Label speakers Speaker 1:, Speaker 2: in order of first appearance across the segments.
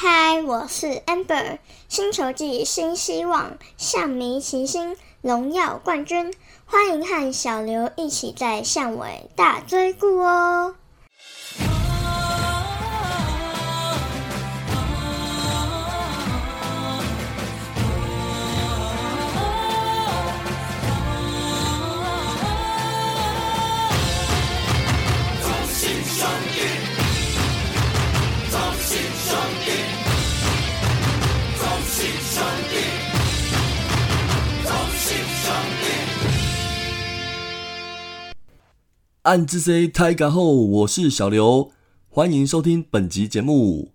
Speaker 1: 嗨，我是 Amber，星球季新希望，象迷齐心，荣耀冠军，欢迎和小刘一起在巷尾大追顾哦。
Speaker 2: 暗之 C 太嘎后，我是小刘，欢迎收听本集节目。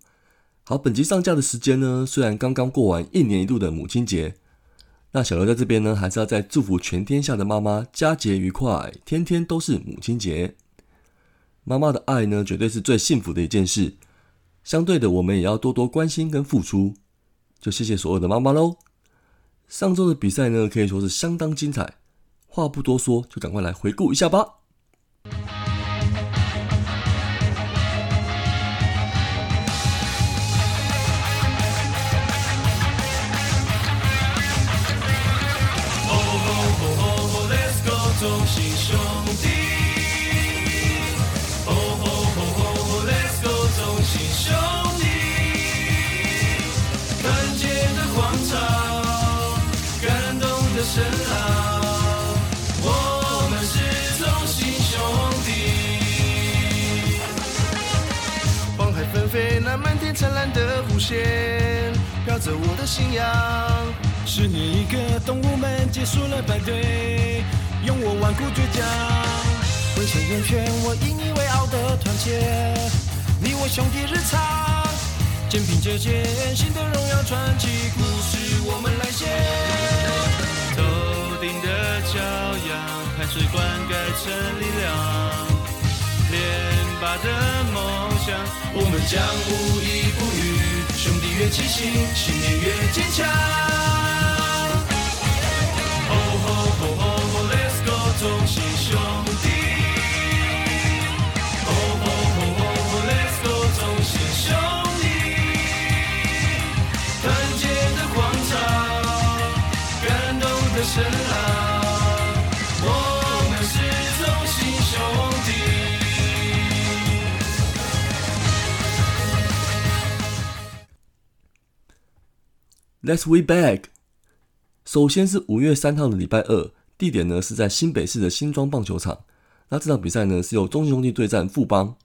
Speaker 2: 好，本集上架的时间呢，虽然刚刚过完一年一度的母亲节，那小刘在这边呢，还是要再祝福全天下的妈妈佳节愉快，天天都是母亲节。妈妈的爱呢，绝对是最幸福的一件事。相对的，我们也要多多关心跟付出。就谢谢所有的妈妈喽。上周的比赛呢，可以说是相当精彩。话不多说，就赶快来回顾一下吧。
Speaker 3: 满线，飘着我的信仰。
Speaker 4: 是你一个，动物们结束了排队，用我顽固倔强，
Speaker 3: 围成圆圈，我引以为傲的团结。你我兄弟日常，肩并着肩，新的荣耀传奇故事我们来写。头顶的骄阳，汗水灌溉成力量。连拔的梦想，我们将无一不与。兄弟越齐心，信念越坚强。吼吼吼吼吼，Let's go，同心兄弟。吼吼吼吼吼，Let's go，同心兄弟。团结的广场，感动的声浪。
Speaker 2: Let's we back。首先是五月三号的礼拜二，地点呢是在新北市的新庄棒球场。那这场比赛呢是由中信兄弟对战富邦。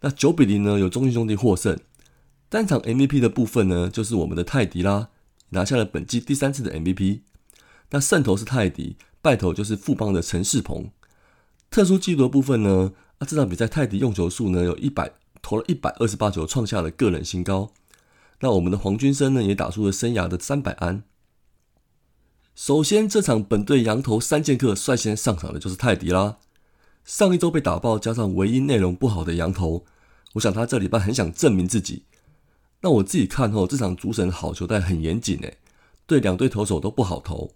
Speaker 2: 那九比零呢由中信兄弟获胜。单场 MVP 的部分呢就是我们的泰迪啦，拿下了本季第三次的 MVP。那胜投是泰迪，败投就是富邦的陈世鹏。特殊纪录的部分呢，啊这场比赛泰迪用球数呢有一百投了一百二十八球，创下了个人新高。那我们的黄军生呢，也打出了生涯的三百安。首先，这场本队羊头三剑客率先上场的就是泰迪啦。上一周被打爆，加上唯一内容不好的羊头，我想他这礼拜很想证明自己。那我自己看后，这场主审好球带很严谨诶，对两队投手都不好投。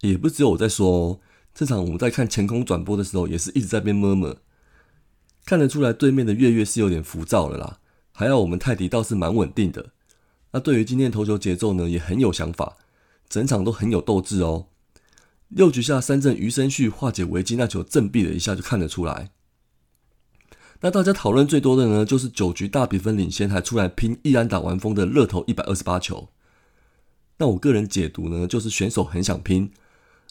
Speaker 2: 也不只有我在说哦，这场我们在看前空转播的时候，也是一直在边摸摸，看得出来对面的月月是有点浮躁了啦。还要我们泰迪倒是蛮稳定的。那对于今天投球节奏呢，也很有想法，整场都很有斗志哦。六局下三振余生旭化解危机那球振臂了一下，就看得出来。那大家讨论最多的呢，就是九局大比分领先还出来拼一安打完封的热投一百二十八球。那我个人解读呢，就是选手很想拼，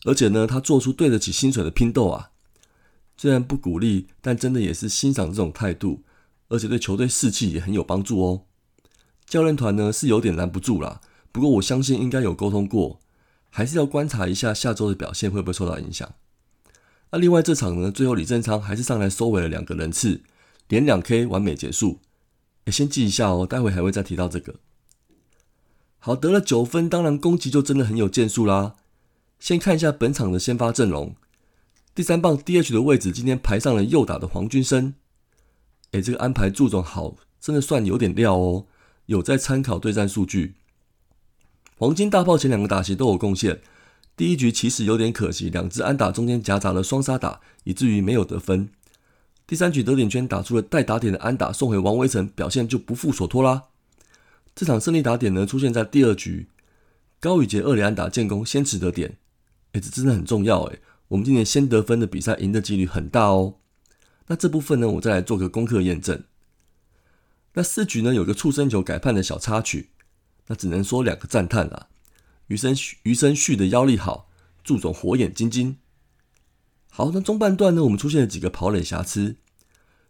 Speaker 2: 而且呢，他做出对得起薪水的拼斗啊。虽然不鼓励，但真的也是欣赏这种态度，而且对球队士气也很有帮助哦。教练团呢是有点拦不住啦，不过我相信应该有沟通过，还是要观察一下下周的表现会不会受到影响。那另外这场呢，最后李正昌还是上来收尾了两个人次，连两 K 完美结束。哎，先记一下哦，待会还会再提到这个。好，得了九分，当然攻击就真的很有建树啦。先看一下本场的先发阵容，第三棒 DH 的位置今天排上了右打的黄军生。哎，这个安排注重好，真的算有点料哦。有在参考对战数据，黄金大炮前两个打席都有贡献。第一局其实有点可惜，两支安打中间夹杂了双杀打，以至于没有得分。第三局德点圈打出了带打点的安打，送回王威成，表现就不负所托啦。这场胜利打点呢出现在第二局，高宇杰二连安打建功，先取得点。哎，这真的很重要哎！我们今年先得分的比赛赢的几率很大哦。那这部分呢，我再来做个功课验证。那四局呢有个触身球改判的小插曲，那只能说两个赞叹啦。余生余生旭的腰力好，祝总火眼金睛。好，那中半段呢，我们出现了几个跑垒瑕疵。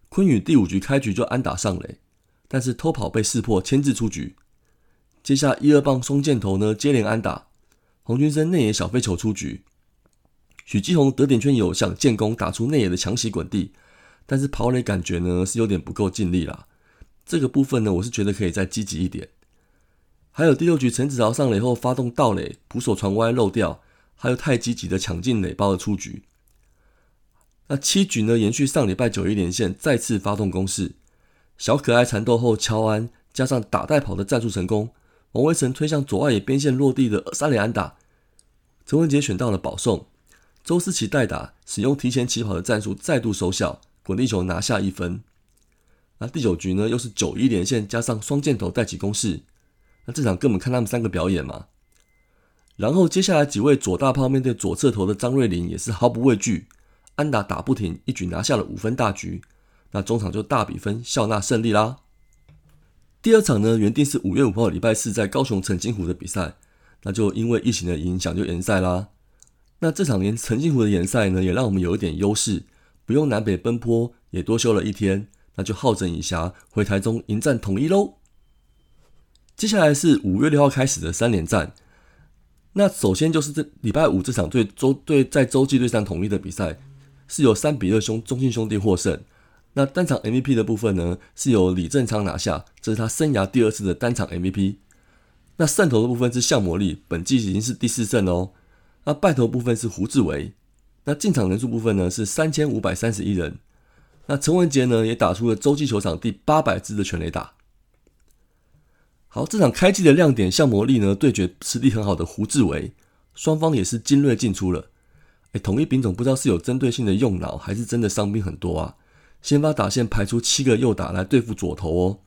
Speaker 2: 昆宇第五局开局就安打上垒，但是偷跑被识破，牵制出局。接下一二棒双箭头呢接连安打，黄军生内野小飞球出局。许继宏得点圈有想建功打出内野的强袭滚地，但是跑垒感觉呢是有点不够尽力啦。这个部分呢，我是觉得可以再积极一点。还有第六局陈子豪上垒后发动盗垒，捕手传歪漏掉，还有太积极的抢进垒包的出局。那七局呢，延续上礼拜九一连线，再次发动攻势，小可爱缠斗后敲安，加上打带跑的战术成功，王威成推向左外野边线落地的三垒安打，陈文杰选到了保送，周思齐代打，使用提前起跑的战术再度收效，滚地球拿下一分。那第九局呢，又是九一连线加上双箭头带起攻势，那这场根本看他们三个表演嘛。然后接下来几位左大炮面对左侧头的张瑞麟也是毫不畏惧。安打打不停，一举拿下了五分大局。那中场就大比分笑纳胜利啦。第二场呢，原定是五月五号礼拜四在高雄澄清湖的比赛，那就因为疫情的影响就延赛啦。那这场连澄清湖的延赛呢，也让我们有一点优势，不用南北奔波，也多休了一天。那就好整以暇回台中迎战统一喽。接下来是五月六号开始的三连战。那首先就是这礼拜五这场对周对在洲际对上统一的比赛。是由三比二兄中信兄弟获胜。那单场 MVP 的部分呢，是由李正昌拿下，这是他生涯第二次的单场 MVP。那胜投的部分是向魔力，本季已经是第四胜哦。那败投部分是胡志伟。那进场人数部分呢是三千五百三十一人。那陈文杰呢也打出了洲际球场第八百支的全垒打。好，这场开季的亮点，向魔力呢对决实力很好的胡志伟，双方也是精锐进出了。哎，统一丙种不知道是有针对性的用脑，还是真的伤兵很多啊？先发打线排出七个右打来对付左投哦。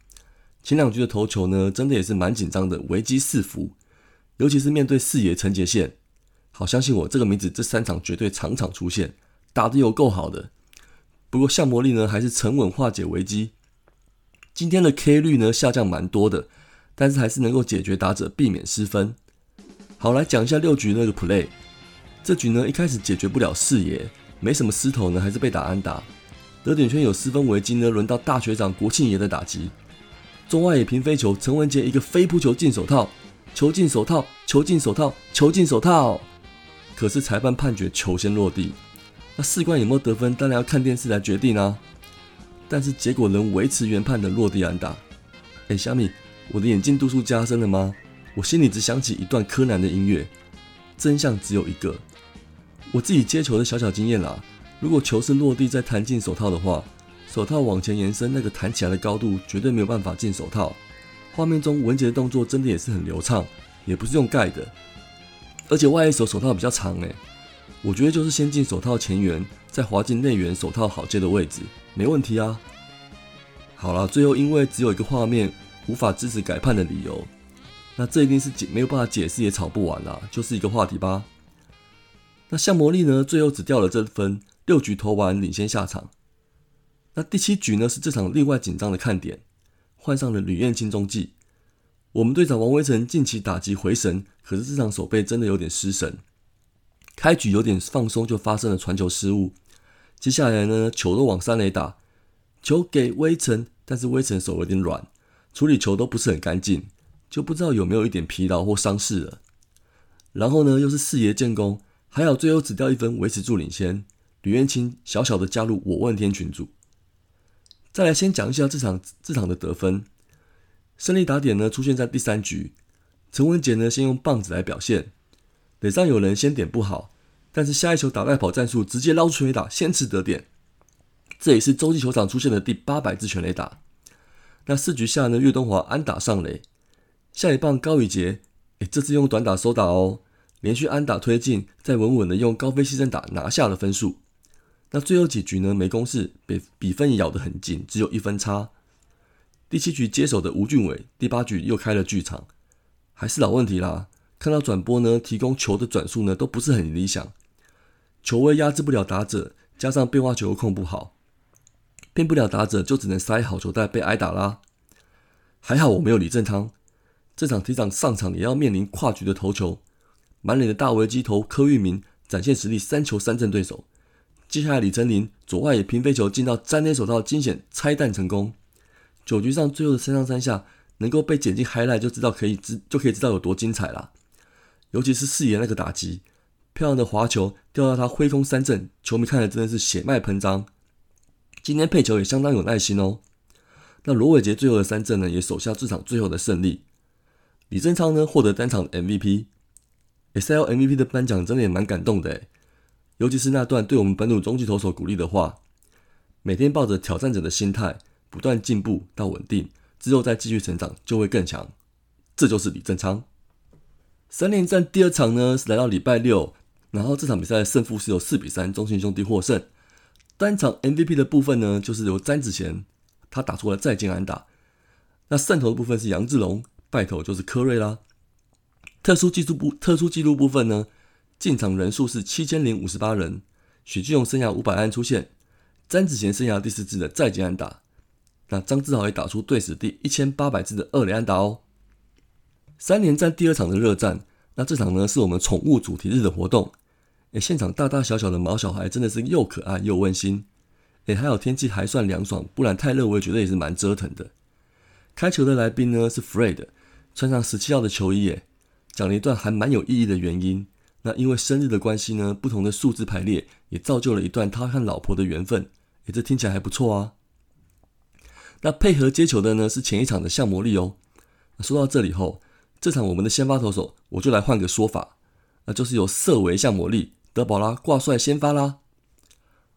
Speaker 2: 前两局的投球呢，真的也是蛮紧张的，危机四伏。尤其是面对四爷陈杰宪，好相信我，这个名字这三场绝对场场出现，打的有够好的。不过向魔力呢，还是沉稳化解危机。今天的 K 率呢下降蛮多的，但是还是能够解决打者，避免失分。好，来讲一下六局那个 play。这局呢，一开始解决不了视野，没什么失头呢，还是被打安打。得点圈有失分危机呢，轮到大学长国庆爷的打击。中外野平飞球，陈文杰一个飞扑球进手套，球进手套，球进手套，球进手套。可是裁判判决球先落地。那士官有没有得分，当然要看电视来决定啊。但是结果能维持原判的落地安打。哎，小米，我的眼镜度数加深了吗？我心里只想起一段柯南的音乐。真相只有一个。我自己接球的小小经验啦，如果球是落地再弹进手套的话，手套往前延伸，那个弹起来的高度绝对没有办法进手套。画面中文杰的动作真的也是很流畅，也不是用盖的，而且外一手手套比较长诶，我觉得就是先进手套前缘，再滑进内缘手套好接的位置，没问题啊。好了，最后因为只有一个画面，无法支持改判的理由，那这一定是解没有办法解释也吵不完啦，就是一个话题吧。那向魔力呢？最后只掉了这分，六局投完领先下场。那第七局呢？是这场另外紧张的看点，换上了吕彦青中继。我们队长王威成近期打击回神，可是这场手背真的有点失神。开局有点放松，就发生了传球失误。接下来呢，球都往三垒打，球给威成，但是威成手有点软，处理球都不是很干净，就不知道有没有一点疲劳或伤势了。然后呢，又是四爷建功。还好，最后只掉一分，维持住领先。吕彦青小小的加入我问天群组。再来先讲一下这场这场的得分。胜利打点呢出现在第三局，陈文杰呢先用棒子来表现，垒上有人先点不好，但是下一球打外跑战术直接捞出垒打，先吃得点。这也是洲际球场出现的第八百支全垒打。那四局下呢，岳东华安打上垒，下一棒高宇杰，哎，这次用短打收打哦。连续安打推进，再稳稳的用高飞牺牲打拿下了分数。那最后几局呢？没攻势，比比分咬得很紧，只有一分差。第七局接手的吴俊伟，第八局又开了剧场，还是老问题啦。看到转播呢，提供球的转速呢都不是很理想，球位压制不了打者，加上变化球又控不好，变不了打者，就只能塞好球袋被挨打啦。还好我没有李正昌，这场提场上场也要面临跨局的投球，满脸的大危机投柯玉明展现实力，三球三振对手。接下来李成林左外野平飞球进到詹内手套惊险拆弹成功。九局上最后的三上三下能够被剪进 highlight，就知道可以知就可以知道有多精彩啦。尤其是四爷那个打击，漂亮的滑球掉到他挥空三振，球迷看的真的是血脉喷张。今天配球也相当有耐心哦。那罗伟杰最后的三振呢，也守下这场最后的胜利。李正昌呢获得单场 MVP，S L MVP 的颁奖真的也蛮感动的尤其是那段对我们本土中继投手鼓励的话，每天抱着挑战者的心态，不断进步到稳定，之后再继续成长就会更强。这就是李正昌。三连战第二场呢是来到礼拜六，然后这场比赛的胜负是由四比三中信兄弟获胜。单场 MVP 的部分呢，就是由詹子贤他打出了再见安打。那胜投的部分是杨志龙，败投就是科瑞啦。特殊技术部特殊记录部分呢，进场人数是七千零五十八人。许继荣生涯五百安出现，詹子贤生涯第四支的再见安打。那张志豪也打出队史第一千八百支的二连安打哦。三连战第二场的热战，那这场呢是我们宠物主题日的活动。诶，现场大大小小的毛小孩真的是又可爱又温馨。诶，还有天气还算凉爽，不然太热我也觉得也是蛮折腾的。开球的来宾呢是 Fred，穿上十七号的球衣，诶，讲了一段还蛮有意义的原因。那因为生日的关系呢，不同的数字排列也造就了一段他和老婆的缘分。诶，这听起来还不错啊。那配合接球的呢是前一场的向魔力哦。说到这里后。这场我们的先发投手，我就来换个说法，那就是由色维向魔力德保拉挂帅先发啦。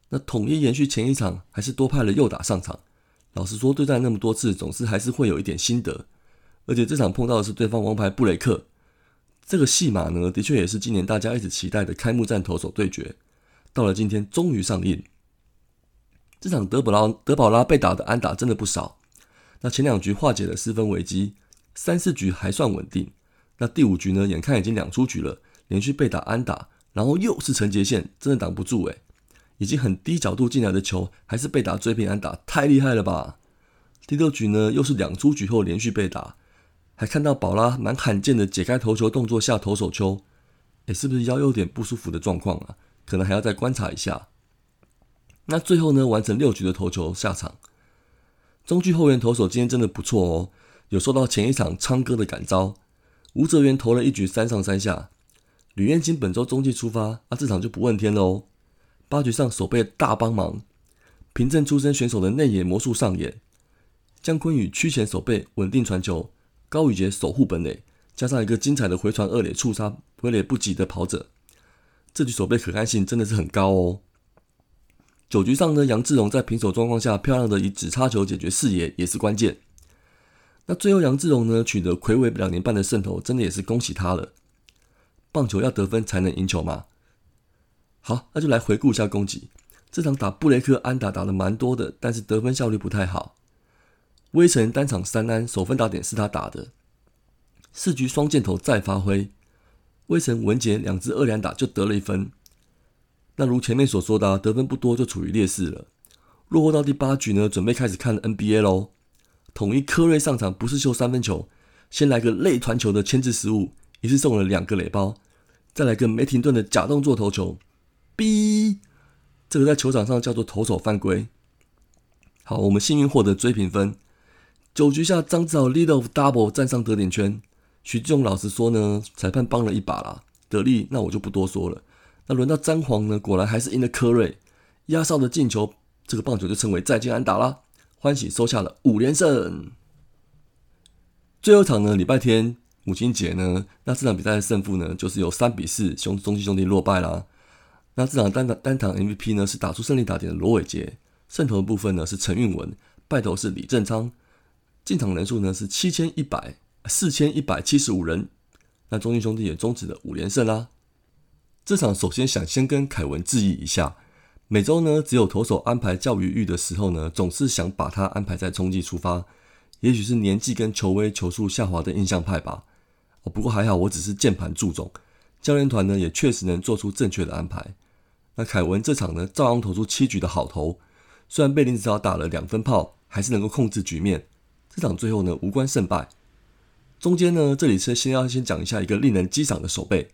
Speaker 2: 那统一延续前一场，还是多派了右打上场。老实说，对战那么多次，总是还是会有一点心得。而且这场碰到的是对方王牌布雷克，这个戏码呢，的确也是今年大家一直期待的开幕战投手对决。到了今天，终于上映。这场德保拉德保拉被打的安打真的不少。那前两局化解了四分危机。三四局还算稳定，那第五局呢？眼看已经两出局了，连续被打安打，然后又是陈杰线，真的挡不住诶，已经很低角度进来的球，还是被打追平安打，太厉害了吧！第六局呢，又是两出局后连续被打，还看到宝拉蛮罕见的解开投球动作下投手球，诶，是不是腰有点不舒服的状况啊？可能还要再观察一下。那最后呢，完成六局的投球下场，中距后援投手今天真的不错哦。有受到前一场昌哥的感召，吴哲源投了一局三上三下。吕彦青本周中继出发，啊，这场就不问天了哦。八局上守备大帮忙，凭证出身选手的内野魔术上演。姜昆宇屈前守备稳定传球，高宇杰守护本垒，加上一个精彩的回传二垒触杀回垒不及的跑者，这局守备可看性真的是很高哦。九局上呢，杨志荣在平手状况下漂亮的以指叉球解决视野，也是关键。那最后杨志荣呢取得魁违两年半的胜投，真的也是恭喜他了。棒球要得分才能赢球嘛。好，那就来回顾一下攻击。这场打布雷克安打打的蛮多的，但是得分效率不太好。威城单场三安，首分打点是他打的。四局双箭头再发挥，威城文杰两支二两打就得了一分。那如前面所说的，得分不多就处于劣势了。落后到第八局呢，准备开始看 NBA 喽。统一科瑞上场不是秀三分球，先来个类传球的牵制失误，一次送了两个垒包，再来个梅廷顿的假动作投球，B，这个在球场上叫做投手犯规。好，我们幸运获得追平分。九局下张志豪 lead of double 站上得点圈，徐志勇老实说呢，裁判帮了一把啦，得力那我就不多说了。那轮到詹皇呢，果然还是赢了科瑞，压哨的进球，这个棒球就称为再见安打啦。欢喜收下了五连胜。最后场呢，礼拜天母亲节呢，那这场比赛的胜负呢，就是由三比四兄中西兄弟落败啦。那这场单场单场 MVP 呢，是打出胜利打点的罗伟杰，胜投的部分呢是陈运文，败投是李正昌。进场人数呢是七千一百四千一百七十五人。那中信兄弟也终止了五连胜啦。这场首先想先跟凯文致意一下。每周呢，只有投手安排较余裕的时候呢，总是想把他安排在冲击出发，也许是年纪跟球威球速下滑的印象派吧。哦，不过还好，我只是键盘助总，教练团呢也确实能做出正确的安排。那凯文这场呢，照样投出七局的好投，虽然被林子超打了两分炮，还是能够控制局面。这场最后呢，无关胜败。中间呢，这里是先要先讲一下一个令人激赏的手背。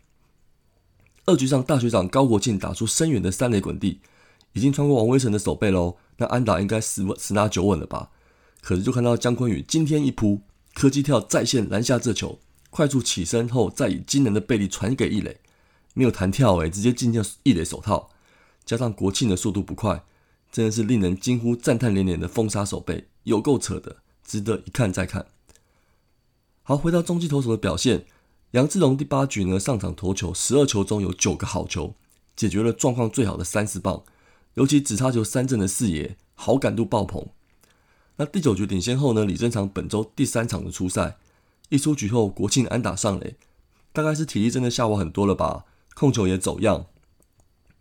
Speaker 2: 二局上，大学长高国庆打出深远的三垒滚地，已经穿过王威成的手背喽。那安打应该十十拿九稳了吧？可是就看到姜昆宇今天一扑，科技跳再现拦下这球。快速起身后，再以惊人的背力传给易磊，没有弹跳诶，直接进入易磊手套。加上国庆的速度不快，真的是令人惊呼赞叹连连的封杀手背，有够扯的，值得一看再看。好，回到中继投手的表现，杨志龙第八局呢上场投球十二球中有九个好球，解决了状况最好的三四棒，尤其只差球三振的四爷好感度爆棚。那第九局领先后呢，李正昌本周第三场的初赛。一出局后，国庆安打上垒，大概是体力真的下滑很多了吧，控球也走样。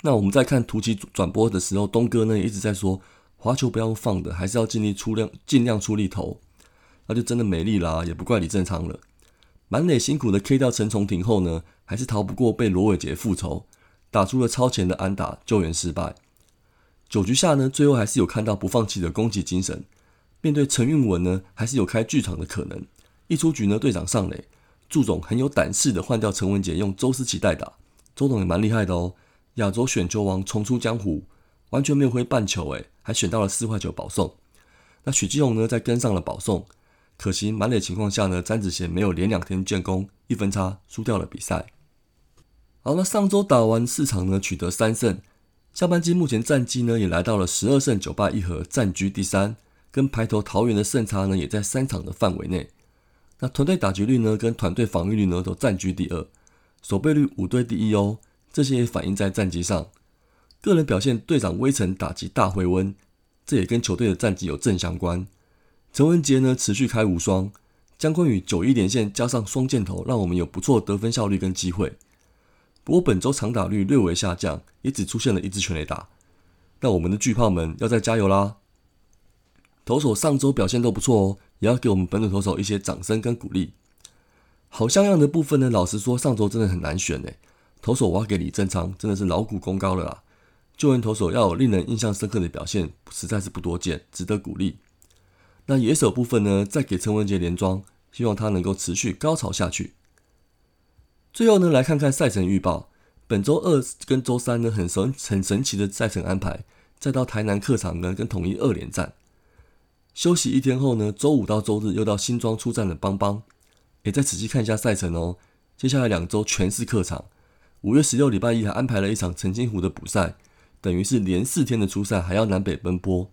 Speaker 2: 那我们在看图奇转播的时候，东哥呢一直在说，滑球不要放的，还是要尽力出量，尽量出力投，那就真的没力啦，也不怪李正昌了。满垒辛苦的 K 掉陈重廷后呢，还是逃不过被罗伟杰复仇，打出了超前的安打，救援失败。九局下呢，最后还是有看到不放弃的攻击精神，面对陈运文呢，还是有开剧场的可能。一出局呢，队长上垒，祝总很有胆识的换掉陈文杰，用周思齐代打。周董也蛮厉害的哦，亚洲选球王重出江湖，完全没有挥半球，诶，还选到了四块球保送。那许继宏呢，在跟上了保送，可惜满垒情况下呢，詹子贤没有连两天建功，一分差输掉了比赛。好，那上周打完四场呢，取得三胜，下半季目前战绩呢，也来到了十二胜九败一和，暂居第三，跟排头桃园的胜差呢，也在三场的范围内。那团队打击率呢，跟团队防御率呢都占据第二，守备率五队第一哦。这些也反映在战绩上，个人表现队长威城打击大回温，这也跟球队的战绩有正相关。陈文杰呢持续开无双，姜昆宇九一连线加上双箭头，让我们有不错得分效率跟机会。不过本周长打率略微下降，也只出现了一支全垒打。那我们的巨炮们要再加油啦！投手上周表现都不错哦。也要给我们本土投手一些掌声跟鼓励。好像样的部分呢，老实说，上周真的很难选诶。投手我要给李正昌，真的是劳苦功高了啦。救援投手要有令人印象深刻的表现，实在是不多见，值得鼓励。那野手部分呢，再给陈文杰连庄，希望他能够持续高潮下去。最后呢，来看看赛程预报。本周二跟周三呢，很神很神奇的赛程安排，再到台南客场呢，跟统一二连战。休息一天后呢，周五到周日又到新庄出战的邦邦，也再仔细看一下赛程哦。接下来两周全是客场，五月十六礼拜一还安排了一场澄清湖的补赛，等于是连四天的初赛还要南北奔波。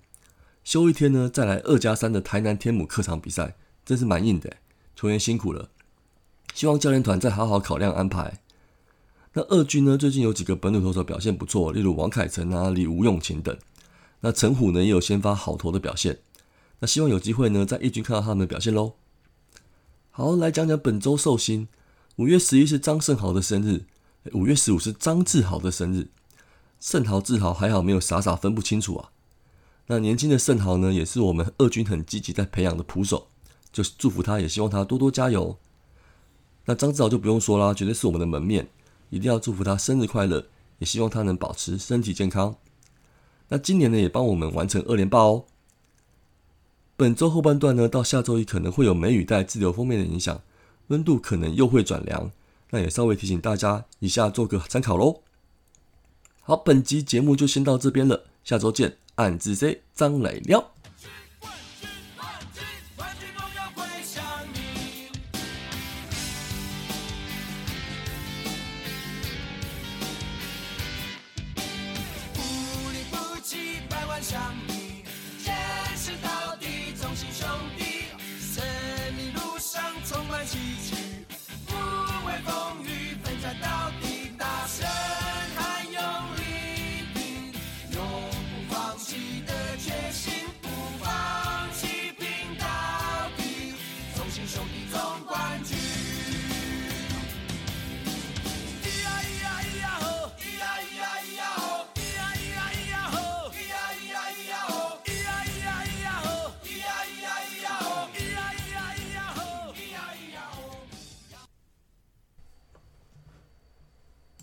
Speaker 2: 休一天呢，再来二加三的台南天母客场比赛，真是蛮硬的，球员辛苦了。希望教练团再好好考量安排。那二军呢，最近有几个本土投手表现不错，例如王凯成啊、李吴永晴等。那陈虎呢，也有先发好投的表现。那希望有机会呢，在一军看到他们的表现喽。好，来讲讲本周寿星。五月十一是张胜豪的生日，五月十五是张志豪的生日。胜豪、志豪还好没有傻傻分不清楚啊。那年轻的胜豪呢，也是我们二军很积极在培养的捕手，就是祝福他，也希望他多多加油。那张志豪就不用说啦，绝对是我们的门面，一定要祝福他生日快乐，也希望他能保持身体健康。那今年呢，也帮我们完成二连霸哦。本周后半段呢，到下周一可能会有梅雨带自流封面的影响，温度可能又会转凉，那也稍微提醒大家以下做个参考喽。好，本集节目就先到这边了，下周见，暗自 C 张磊撩。